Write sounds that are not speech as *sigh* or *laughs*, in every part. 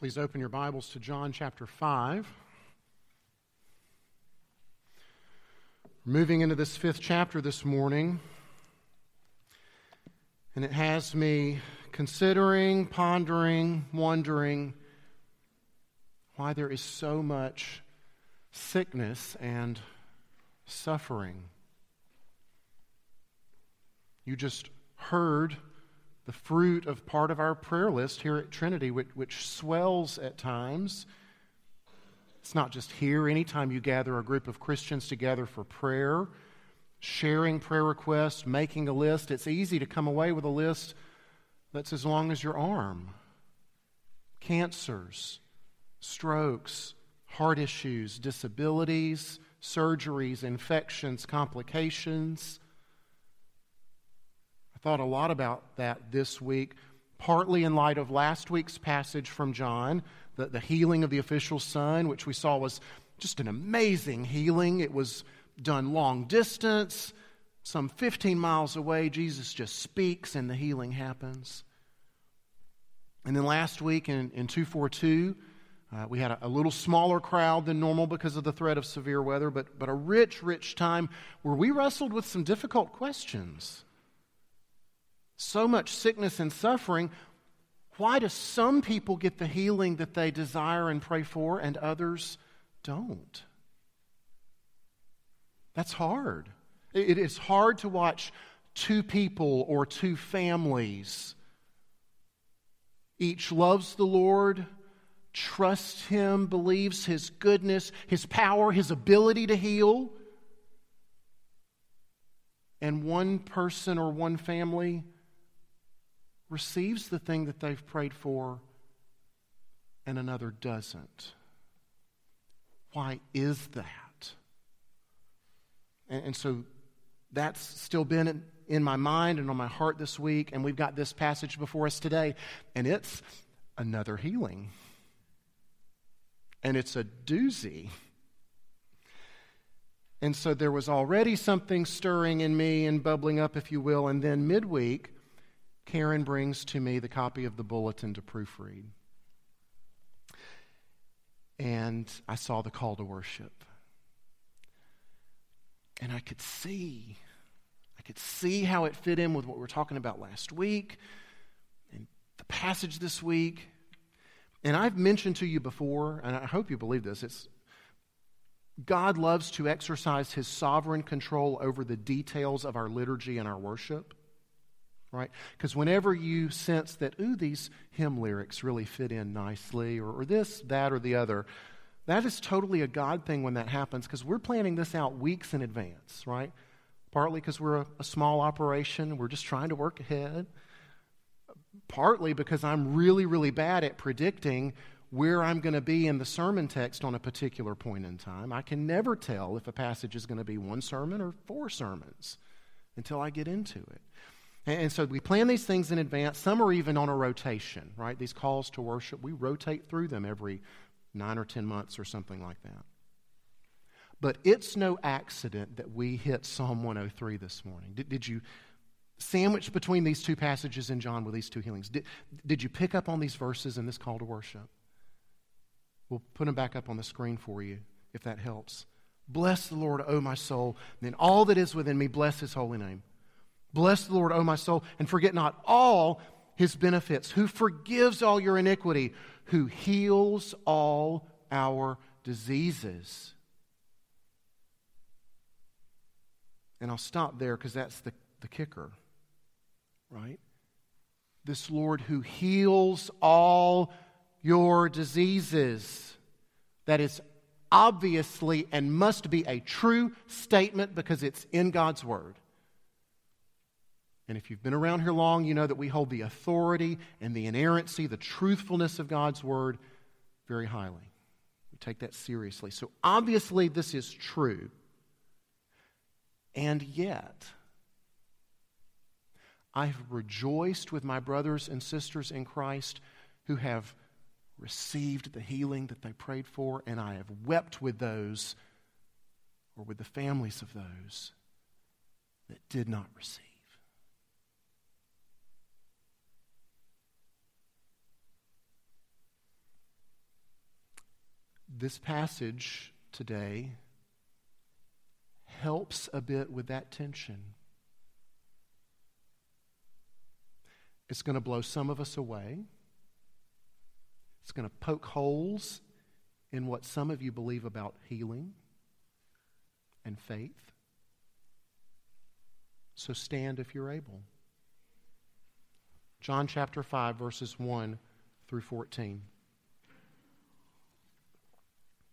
Please open your Bibles to John chapter 5. moving into this fifth chapter this morning, and it has me considering, pondering, wondering why there is so much sickness and suffering. You just heard the fruit of part of our prayer list here at Trinity, which, which swells at times. It's not just here. Anytime you gather a group of Christians together for prayer, sharing prayer requests, making a list, it's easy to come away with a list that's as long as your arm. Cancers, strokes, heart issues, disabilities, surgeries, infections, complications thought a lot about that this week, partly in light of last week's passage from John, the, the healing of the official son, which we saw was just an amazing healing. It was done long distance, some 15 miles away. Jesus just speaks and the healing happens. And then last week in, in 242, uh, we had a, a, little smaller crowd than normal because of the threat of severe weather, but, but a rich, rich time where we wrestled with some difficult questions so much sickness and suffering, why do some people get the healing that they desire and pray for and others don't? That's hard. It is hard to watch two people or two families. Each loves the Lord, trusts Him, believes His goodness, His power, His ability to heal. And one person or one family receives the thing that they've prayed for and another doesn't. Why is that? And, and so that's still been in, in my mind and on my heart this week, and we've got this passage before us today, and it's another healing. And it's a doozy. And so there was already something stirring in me and bubbling up, if you will. And then midweek, Karen brings to me the copy of the bulletin to proofread. And I saw the call to worship. And I could see, I could see how it fit in with what we were talking about last week and the passage this week. And I've mentioned to you before, and I hope you believe this, it's God loves to exercise his sovereign control over the details of our liturgy and our worship right? Because whenever you sense that, ooh, these hymn lyrics really fit in nicely, or, or this, that, or the other, that is totally a God thing when that happens because we're planning this out weeks in advance, right? Partly because we're a, a small operation, we're just trying to work ahead. Partly because I'm really, really bad at predicting where I'm going to be in the sermon text on a particular point in time. I can never tell if a passage is going to be one sermon or four sermons until I get into it. And so we plan these things in advance. Some are even on a rotation, right? These calls to worship, we rotate through them every nine or 10 months or something like that. But it's no accident that we hit Psalm 103 this morning. Did, did you sandwich between these two passages in John with these two healings? Did, did you pick up on these verses in this call to worship? We'll put them back up on the screen for you if that helps. Bless the Lord, O my soul, and then all that is within me, bless his holy name. Bless the Lord, O my soul, and forget not all his benefits, who forgives all your iniquity, who heals all our diseases. And I'll stop there because that's the, the kicker, right? This Lord who heals all your diseases. That is obviously and must be a true statement because it's in God's Word. And if you've been around here long, you know that we hold the authority and the inerrancy, the truthfulness of God's word very highly. We take that seriously. So obviously, this is true. And yet, I've rejoiced with my brothers and sisters in Christ who have received the healing that they prayed for, and I have wept with those or with the families of those that did not receive. This passage today helps a bit with that tension. It's going to blow some of us away. It's going to poke holes in what some of you believe about healing and faith. So stand if you're able. John chapter 5, verses 1 through 14.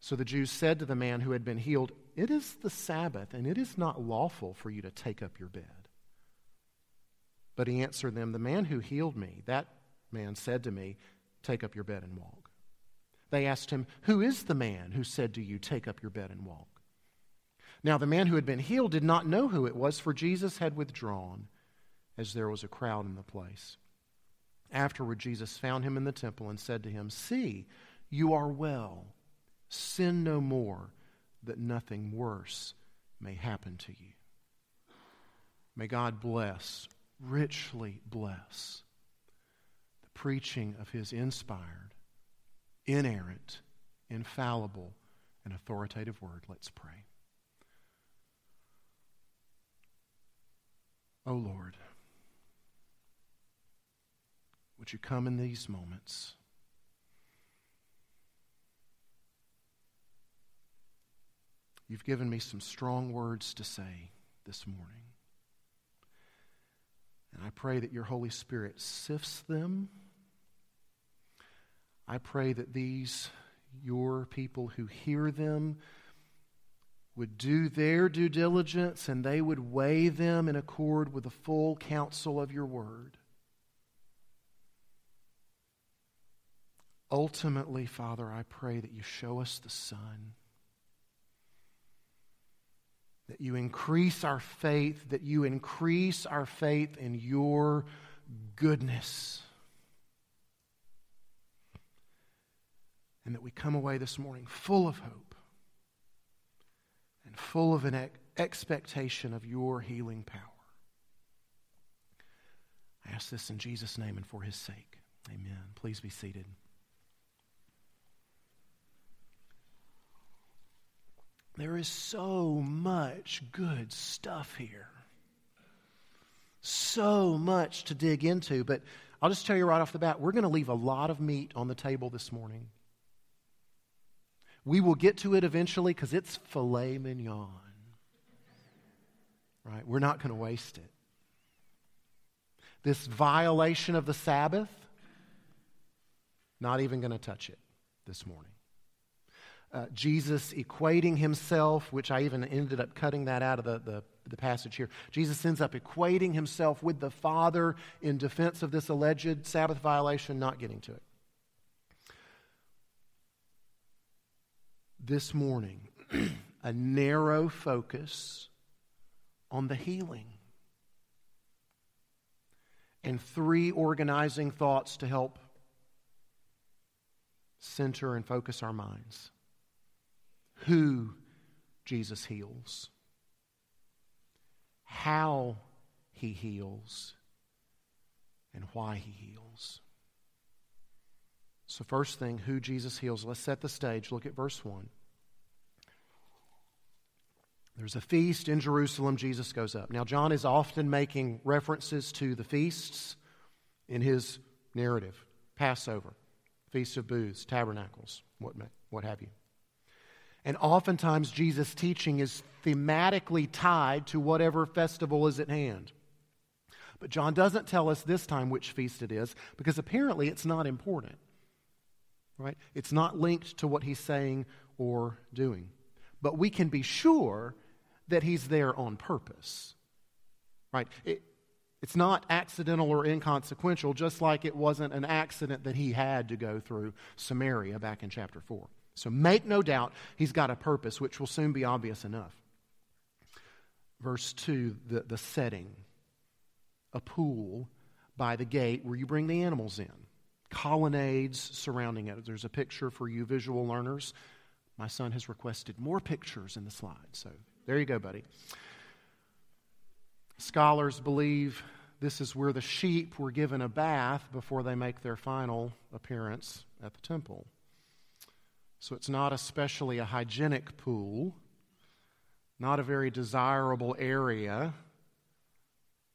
So the Jews said to the man who had been healed, It is the Sabbath, and it is not lawful for you to take up your bed. But he answered them, The man who healed me, that man said to me, Take up your bed and walk. They asked him, Who is the man who said to you, Take up your bed and walk? Now the man who had been healed did not know who it was, for Jesus had withdrawn, as there was a crowd in the place. Afterward, Jesus found him in the temple and said to him, See, you are well. Sin no more, that nothing worse may happen to you. May God bless richly bless the preaching of his inspired, inerrant, infallible, and authoritative word. Let's pray. O oh Lord, would you come in these moments? You've given me some strong words to say this morning. And I pray that your Holy Spirit sifts them. I pray that these, your people who hear them, would do their due diligence and they would weigh them in accord with the full counsel of your word. Ultimately, Father, I pray that you show us the Son that you increase our faith, that you increase our faith in your goodness. And that we come away this morning full of hope and full of an expectation of your healing power. I ask this in Jesus' name and for his sake. Amen. Please be seated. There is so much good stuff here. So much to dig into, but I'll just tell you right off the bat, we're going to leave a lot of meat on the table this morning. We will get to it eventually because it's filet mignon. Right? We're not going to waste it. This violation of the Sabbath, not even going to touch it this morning uh, Jesus equating himself, which I even ended up cutting that out of the, the, the, passage here. Jesus ends up equating himself with the Father in defense of this alleged Sabbath violation, not getting to it. This morning, *clears throat* a narrow focus on the healing. And three organizing thoughts to help center and focus our minds who Jesus heals, how he heals, and why he heals. So, first thing, who Jesus heals. Let's set the stage. Look at verse 1. There's a feast in Jerusalem, Jesus goes up. Now, John is often making references to the feasts in his narrative Passover, Feast of Booths, Tabernacles, what, what have you. And oftentimes, Jesus' teaching is thematically tied to whatever festival is at hand. But John doesn't tell us this time which feast it is because apparently it's not important. Right? It's not linked to what he's saying or doing. But we can be sure that he's there on purpose. Right? It, it's not accidental or inconsequential, just like it wasn't an accident that he had to go through Samaria back in chapter 4. So make no doubt he's got a purpose, which will soon be obvious enough. Verse 2, the, the setting a pool by the gate where you bring the animals in, colonnades surrounding it. There's a picture for you visual learners. My son has requested more pictures in the slide, so there you go, buddy. Scholars believe this is where the sheep were given a bath before they make their final appearance at the temple. So it's not especially a hygienic pool, not a very desirable area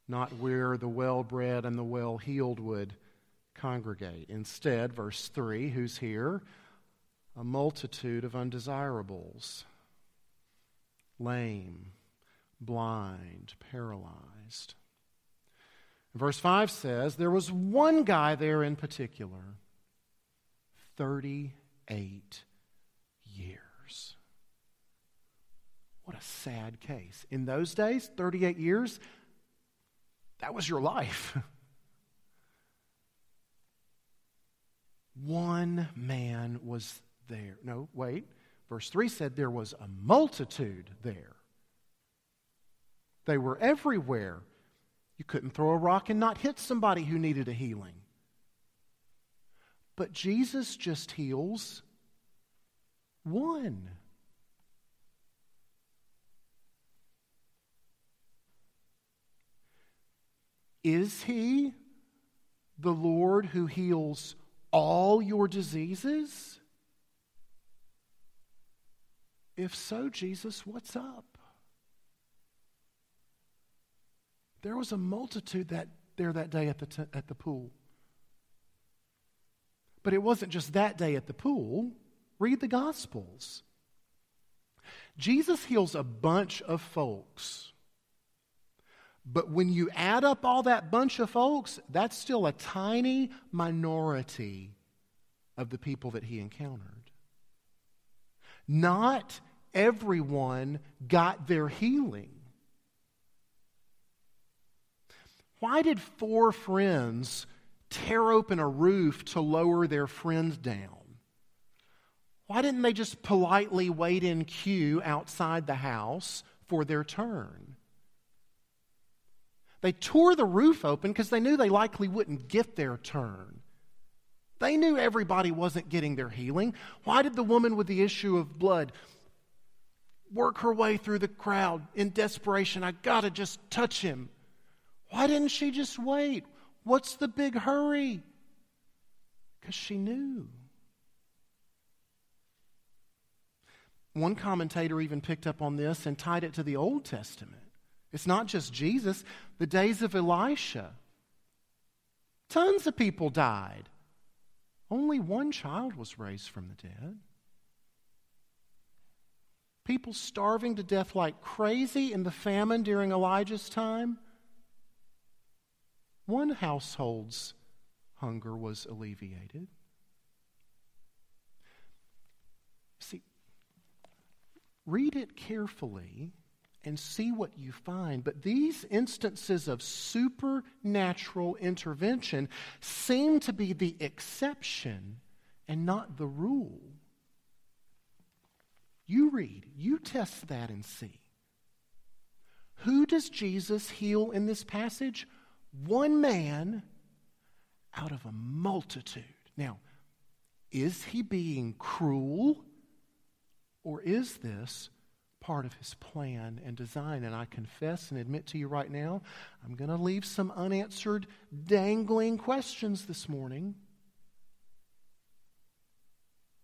not where the well bred and the well healed would congregate. Instead, verse 3, who's here? A multitude of undesirables lame, blind, paralyzed. Verse 5 says there was one guy there in particular, 38 years. What a sad case. In those days, 38 years, that was your life. *laughs* One man was there. No, wait. Verse 3 said there was a multitude there. They were everywhere. You couldn't throw a rock and not hit somebody who needed a healing. But Jesus just heals one. Is he the Lord who heals all your diseases? If so, Jesus, what's up? There was a multitude that, there that day at the, t- at the pool. But it wasn't just that day at the pool. Read the Gospels. Jesus heals a bunch of folks but when you add up all that bunch of folks, that's still a tiny minority of the people that he encountered. Not everyone got their healing. Why did four friends tear open a roof to lower their friend down? Why didn't they just politely wait in queue outside the house for their turn? They tore the roof open because they knew they likely wouldn't get their turn. They knew everybody wasn't getting their healing. Why did the woman with the issue of blood work her way through the crowd in desperation? I got to just touch him. Why didn't she just wait? What's the big hurry? Because she knew. One commentator even picked up on this and tied it to the Old Testament. It's not just Jesus, the days of Elisha. Tons of people died. Only one child was raised from the dead. People starving to death like crazy in the famine during Elijah's time. One household's hunger was alleviated. See, read it carefully and see what you find. But these instances of supernatural intervention seem to be the exception and not the rule. You read, you test that and see. Who does Jesus heal in this passage? One man out of a multitude. Now, is he being cruel or is this part of his plan and design. And I confess and admit to you right now, I'm going to leave some unanswered, dangling questions this morning.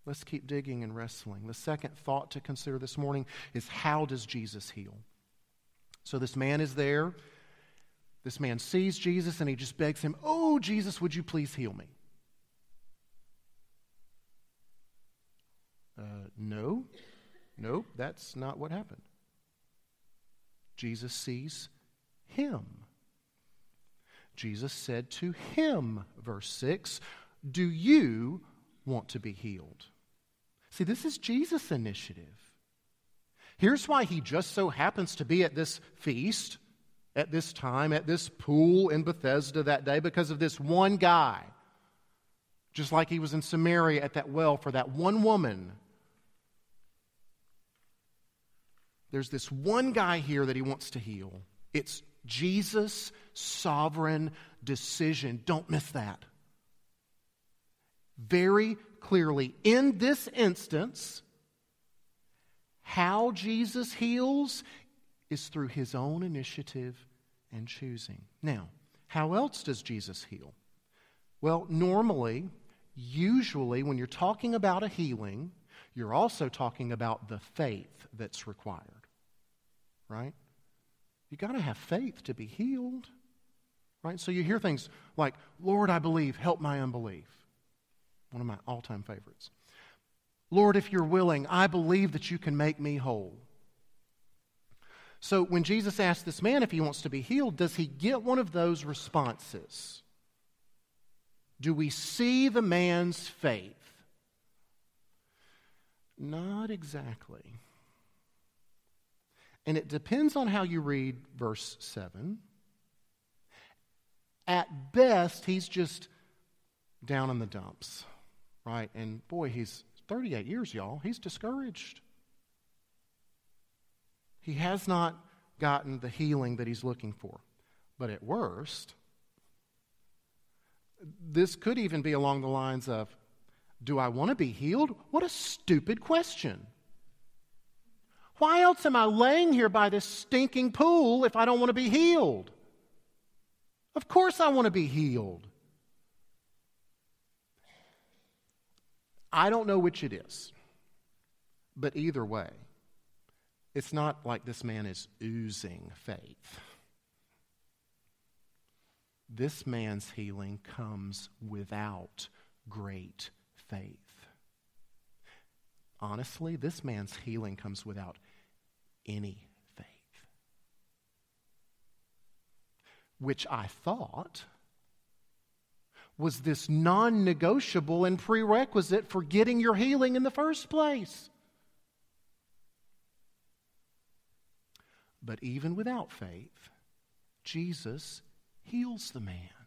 Let's keep digging and wrestling. The second thought to consider this morning is how does Jesus heal? So this man is there. This man sees Jesus and he just begs him, Oh, Jesus, would you please heal me? Uh, no. Nope, that's not what happened. Jesus sees him. Jesus said to him, verse 6, Do you want to be healed? See, this is Jesus' initiative. Here's why he just so happens to be at this feast, at this time, at this pool in Bethesda that day, because of this one guy. Just like he was in Samaria at that well for that one woman. There's this one guy here that he wants to heal. It's Jesus' sovereign decision. Don't miss that. Very clearly, in this instance, how Jesus heals is through his own initiative and choosing. Now, how else does Jesus heal? Well, normally, usually, when you're talking about a healing, you're also talking about the faith that's required, right? You got to have faith to be healed. Right? So you hear things like, Lord, I believe, help my unbelief. One of my all time favorites. Lord, if you're willing, I believe that you can make me whole. So when Jesus asks this man if he wants to be healed, does he get one of those responses? Do we see the man's faith? Not exactly. And it depends on how you read verse 7. At best, he's just down in the dumps, right? And boy, he's 38 years, y'all. He's discouraged. He has not gotten the healing that he's looking for. But at worst, this could even be along the lines of Do I want to be healed? What a stupid question. Why else am I laying here by this stinking pool if I don't want to be healed? Of course, I want to be healed. I don't know which it is, but either way, it's not like this man is oozing faith. This man's healing comes without great faith. Honestly, this man's healing comes without any faith. Which I thought was this non negotiable and prerequisite for getting your healing in the first place. But even without faith, Jesus heals the man.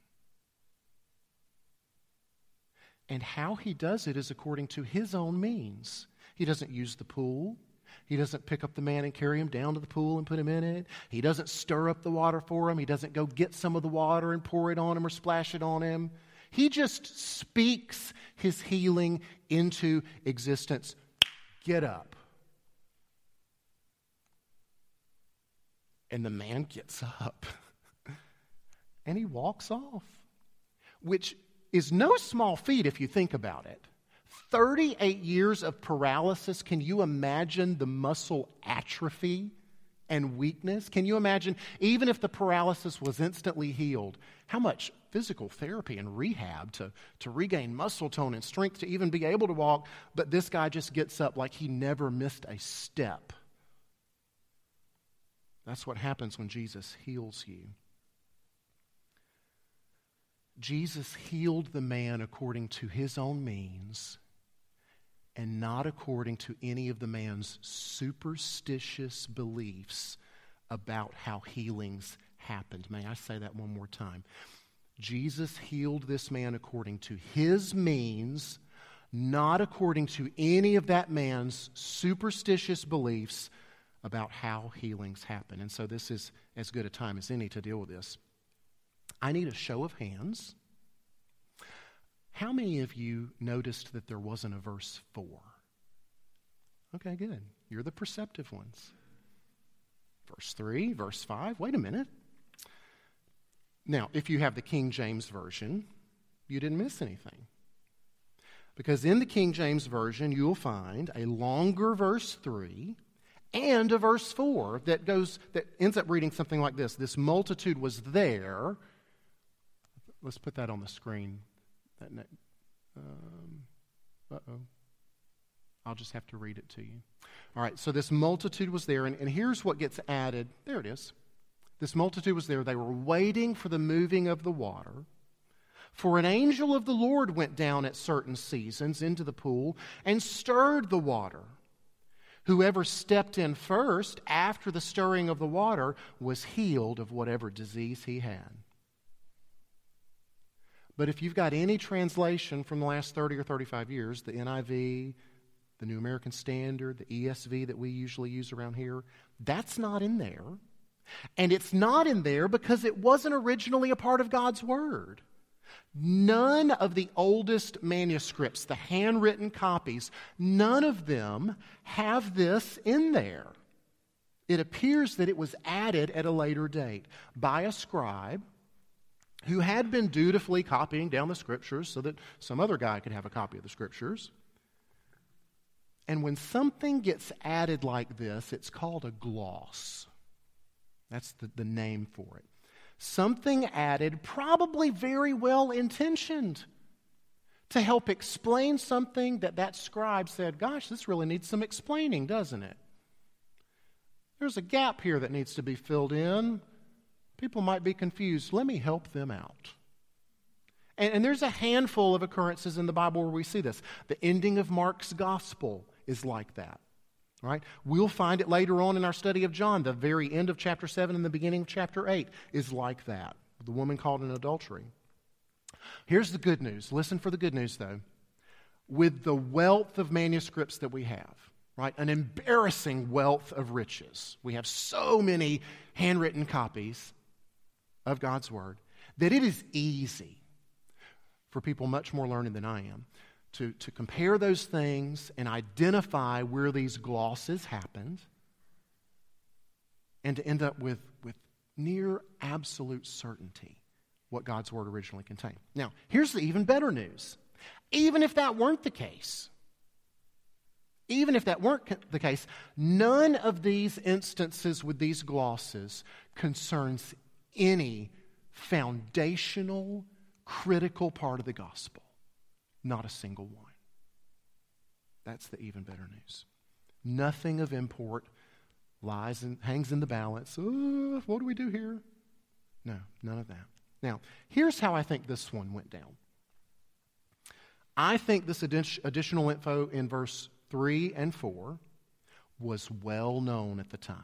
And how he does it is according to his own means. He doesn't use the pool. He doesn't pick up the man and carry him down to the pool and put him in it. He doesn't stir up the water for him. He doesn't go get some of the water and pour it on him or splash it on him. He just speaks his healing into existence. Get up. And the man gets up *laughs* and he walks off, which is no small feat if you think about it. 38 years of paralysis. Can you imagine the muscle atrophy and weakness? Can you imagine, even if the paralysis was instantly healed, how much physical therapy and rehab to, to regain muscle tone and strength to even be able to walk? But this guy just gets up like he never missed a step. That's what happens when Jesus heals you. Jesus healed the man according to his own means and not according to any of the man's superstitious beliefs about how healings happened. May I say that one more time? Jesus healed this man according to his means, not according to any of that man's superstitious beliefs about how healings happen. And so this is as good a time as any to deal with this. I need a show of hands how many of you noticed that there wasn't a verse 4? Okay, good. You're the perceptive ones. Verse 3, verse 5. Wait a minute. Now, if you have the King James Version, you didn't miss anything. Because in the King James Version, you'll find a longer verse 3 and a verse 4 that goes that ends up reading something like this. This multitude was there. Let's put that on the screen that um, uh oh. I'll just have to read it to you. All right, so this multitude was there, and, and here's what gets added. There it is. This multitude was there. They were waiting for the moving of the water. For an angel of the Lord went down at certain seasons into the pool and stirred the water. Whoever stepped in first after the stirring of the water was healed of whatever disease he had. But if you've got any translation from the last 30 or 35 years, the NIV, the New American Standard, the ESV that we usually use around here, that's not in there. And it's not in there because it wasn't originally a part of God's Word. None of the oldest manuscripts, the handwritten copies, none of them have this in there. It appears that it was added at a later date by a scribe who had been dutifully copying down the scriptures so that some other guy could have a copy of the scriptures. And when something gets added like this, it's called a gloss. That's the, the name for it something added, probably very well intentioned, to help explain something that that scribe said, Gosh, this really needs some explaining, doesn't it? There's a gap here that needs to be filled in. People might be confused. Let me help them out. And, and, there's a handful of occurrences in the Bible where we see this. The ending of Mark's gospel is like that. Right? We'll find it later on in our study of John. The very end of chapter 7 and the beginning of chapter 8 is like that. The woman called in adultery. Here's the good news. Listen for the good news, though. With the wealth of manuscripts that we have, right? An embarrassing wealth of riches. We have so many handwritten copies of God's Word that it is easy for people much more learned than I am to, to compare those things and identify where these glosses happened and to end up with, with near absolute certainty what God's Word originally contained. Now, here's the even better news. Even if that weren't the case, even if that weren't the case, none of these instances with these glosses concerns any foundational, critical part of the gospel. Not a single one. That's the even better news. Nothing of import lies and hangs in the balance. What do we do here? No, none of that. Now, here's how I think this one went down. I think this additional info in verse 3 and 4 was well known at the time.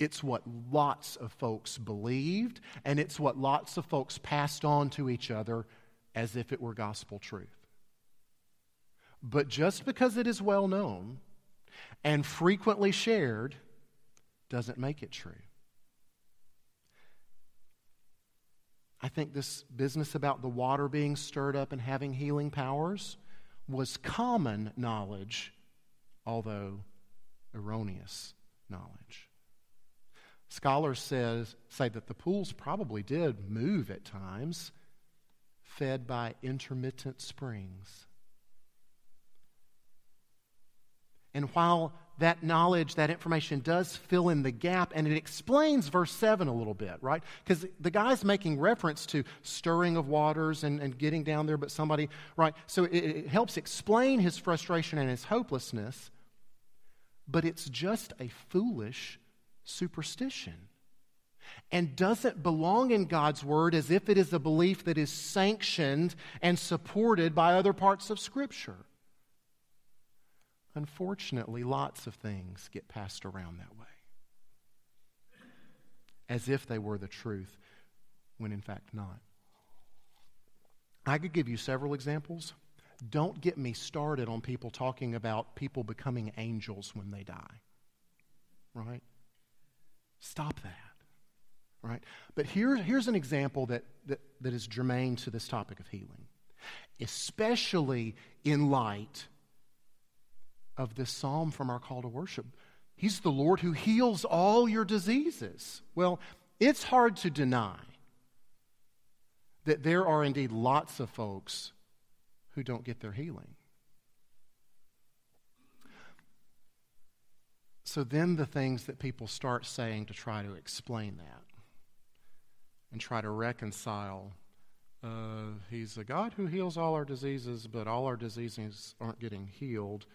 It's what lots of folks believed, and it's what lots of folks passed on to each other as if it were gospel truth. But just because it is well known and frequently shared doesn't make it true. I think this business about the water being stirred up and having healing powers was common knowledge, although erroneous knowledge. Scholars says, say that the pools probably did move at times fed by intermittent springs. And while that knowledge, that information does fill in the gap, and it explains verse 7 a little bit, right? Because the guy's making reference to stirring of waters and, and getting down there, but somebody, right? So it, it helps explain his frustration and his hopelessness, but it's just a foolish superstition and doesn't belong in God's Word as if it is a belief that is sanctioned and supported by other parts of Scripture. Unfortunately, lots of things get passed around that way, as if they were the truth, when in fact not. I could give you several examples. Don't get me started on people talking about people becoming angels when they die. Right? Stop that right? But here, here's an example that, that, that is germane to this topic of healing, especially in light of this psalm from our call to worship. He's the Lord who heals all your diseases. Well, it's hard to deny that there are indeed lots of folks who don't get their healing. So then the things that people start saying to try to explain that and try to reconcile. Uh, he's a God who heals all our diseases, but all our diseases aren't getting healed.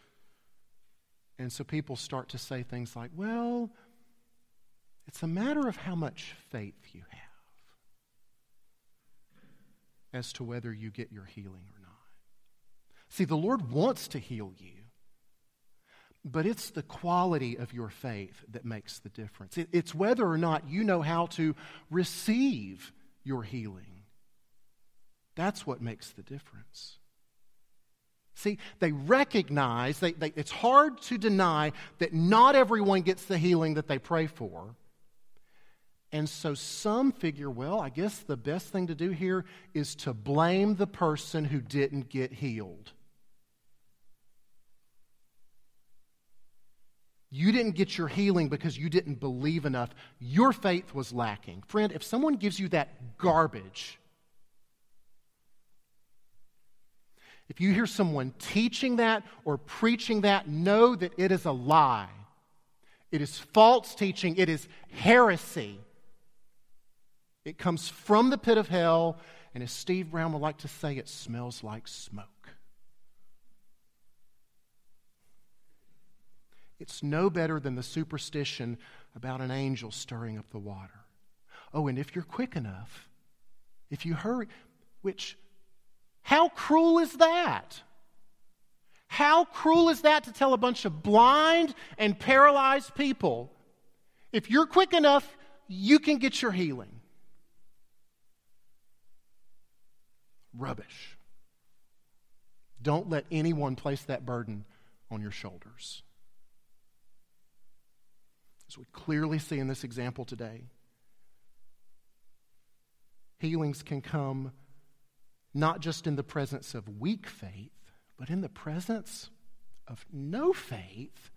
And so people start to say things like, well, it's a matter of how much faith you have as to whether you get your healing or not. See, the Lord wants to heal you, but it's the quality of your faith that makes the difference. It's whether or not you know how to receive your healing. That's what makes the difference. See, they recognize, they, they, it's hard to deny that not everyone gets the healing that they pray for. And so some figure, well, I guess the best thing to do here is to blame the person who didn't get healed. You didn't get your healing because you didn't believe enough. Your faith was lacking. Friend, if someone gives you that garbage, if you hear someone teaching that or preaching that, know that it is a lie. It is false teaching, it is heresy. It comes from the pit of hell, and as Steve Brown would like to say, it smells like smoke. It's no better than the superstition about an angel stirring up the water. Oh, and if you're quick enough, if you hurry, which, how cruel is that? How cruel is that to tell a bunch of blind and paralyzed people, if you're quick enough, you can get your healing? rubbish. Don't let anyone place that burden on your shoulders. As we clearly see in this example today, healings can come not just in the presence of weak faith, but in the presence of no faith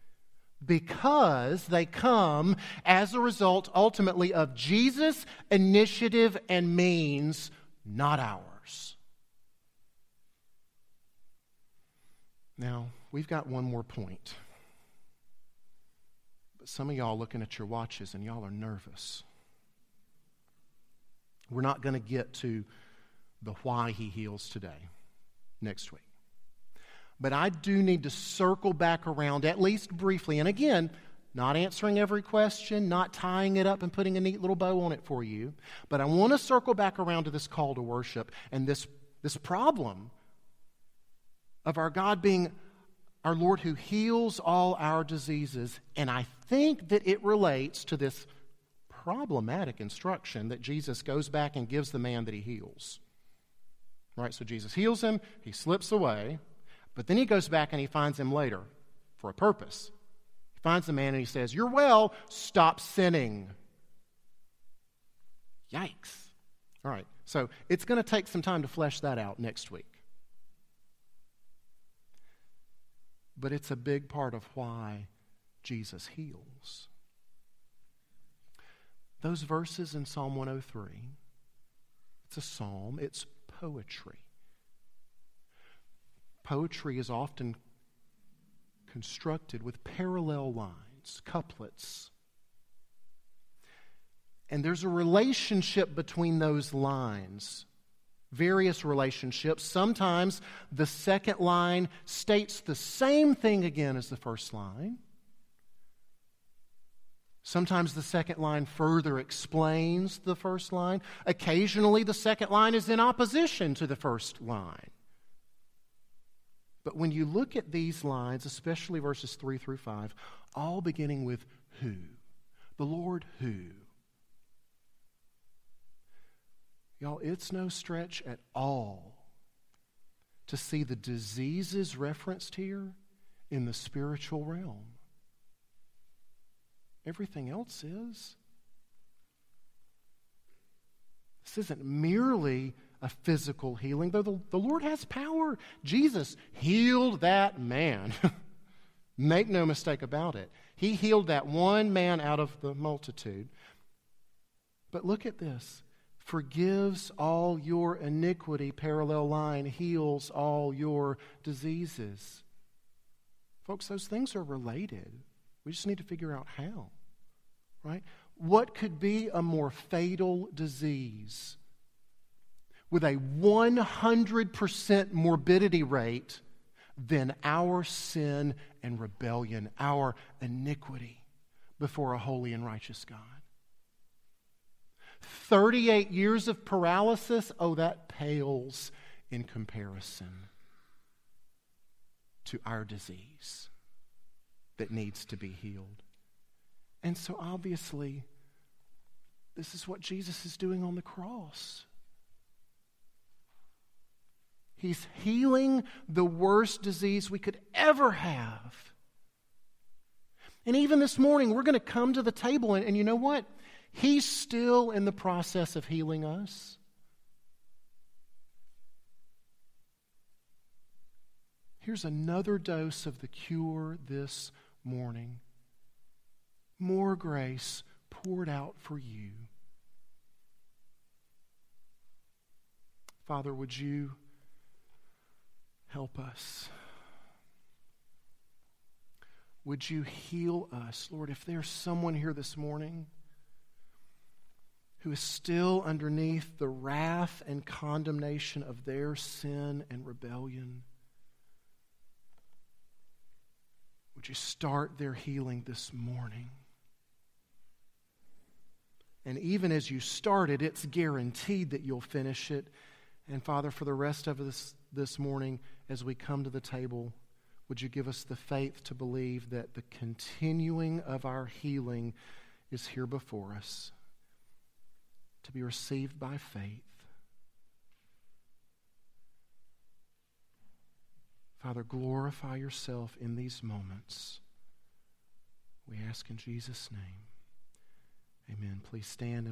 because they come as a result ultimately of Jesus' initiative and means, not ours. Now, we've got one more point. Some of y'all looking at your watches and y'all are nervous. We're not going to get to the why he heals today next week. But I do need to circle back around, at least briefly. And again, not answering every question, not tying it up and putting a neat little bow on it for you. But I want to circle back around to this call to worship and this, this problem of our God being our Lord who heals all our diseases. And I think that it relates to this problematic instruction that Jesus goes back and gives the man that he heals. Right? So Jesus heals him, he slips away, but then he goes back and he finds him later for a purpose. He finds the man and he says, You're well, stop sinning. Yikes. All right, so it's going to take some time to flesh that out next week. But it's a big part of why Jesus heals. Those verses in Psalm 103, it's a psalm, it's poetry. Poetry is often constructed with parallel lines, couplets. And there's a relationship between those lines various relationships. Sometimes the second line states the same thing again as the first line. Sometimes the second line further explains the first line. Occasionally, the second line is in opposition to the first line. But when you look at these lines, especially verses 3 through 5, all beginning with who? The Lord who? Y'all, it's no stretch at all to see the diseases referenced here in the spiritual realm. Everything else is. This isn't merely a physical healing, though the, the Lord has power. Jesus healed that man. *laughs* Make no mistake about it. He healed that one man out of the multitude. But look at this forgives all your iniquity, parallel line, heals all your diseases. Folks, those things are related. We just need to figure out how, right? What could be a more fatal disease with a 100% morbidity rate than our sin and rebellion, our iniquity before a holy and righteous God. 38 years of paralysis, oh, that pales in comparison to our disease that needs to be healed. And so, obviously, this is what Jesus is doing on the cross. He's healing the worst disease we could ever have. And even this morning, we're going to come to the table, and, and, you know what? He's still in the process of healing us. Here's another dose of the cure this morning. More grace poured out for you. Father, would you help us? Would you heal us? Lord, if there's someone here this morning who is still underneath the wrath and condemnation of their sin and rebellion, would you start their healing this morning? And even as you start it, it's guaranteed that you'll finish it. And Father, for the rest of us this morning, as we come to the table, would you give us the faith to believe that the continuing of our healing is here before us, to be received by faith? Father, glorify yourself in these moments. We ask in Jesus' name. Amen. Please stand.